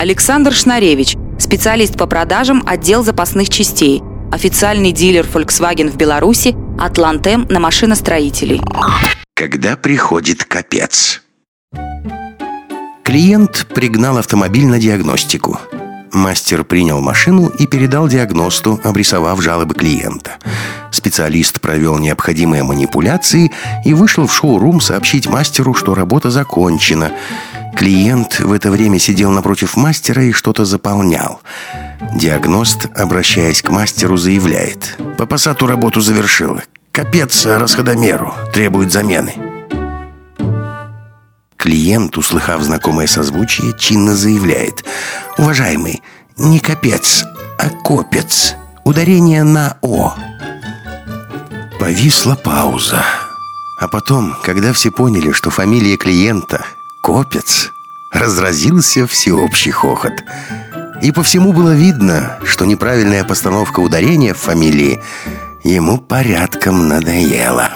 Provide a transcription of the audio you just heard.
Александр Шнаревич, специалист по продажам отдел запасных частей, официальный дилер Volkswagen в Беларуси, Атлантем на машиностроителей. Когда приходит капец? Клиент пригнал автомобиль на диагностику. Мастер принял машину и передал диагносту, обрисовав жалобы клиента. Специалист провел необходимые манипуляции и вышел в шоу-рум сообщить мастеру, что работа закончена. Клиент в это время сидел напротив мастера и что-то заполнял. Диагност, обращаясь к мастеру, заявляет. «По пассату работу завершил. Капец расходомеру. Требует замены». Клиент, услыхав знакомое созвучие, чинно заявляет «Уважаемый, не капец, а копец. Ударение на «о». Повисла пауза. А потом, когда все поняли, что фамилия клиента «Копец», разразился всеобщий хохот. И по всему было видно, что неправильная постановка ударения в фамилии ему порядком надоела.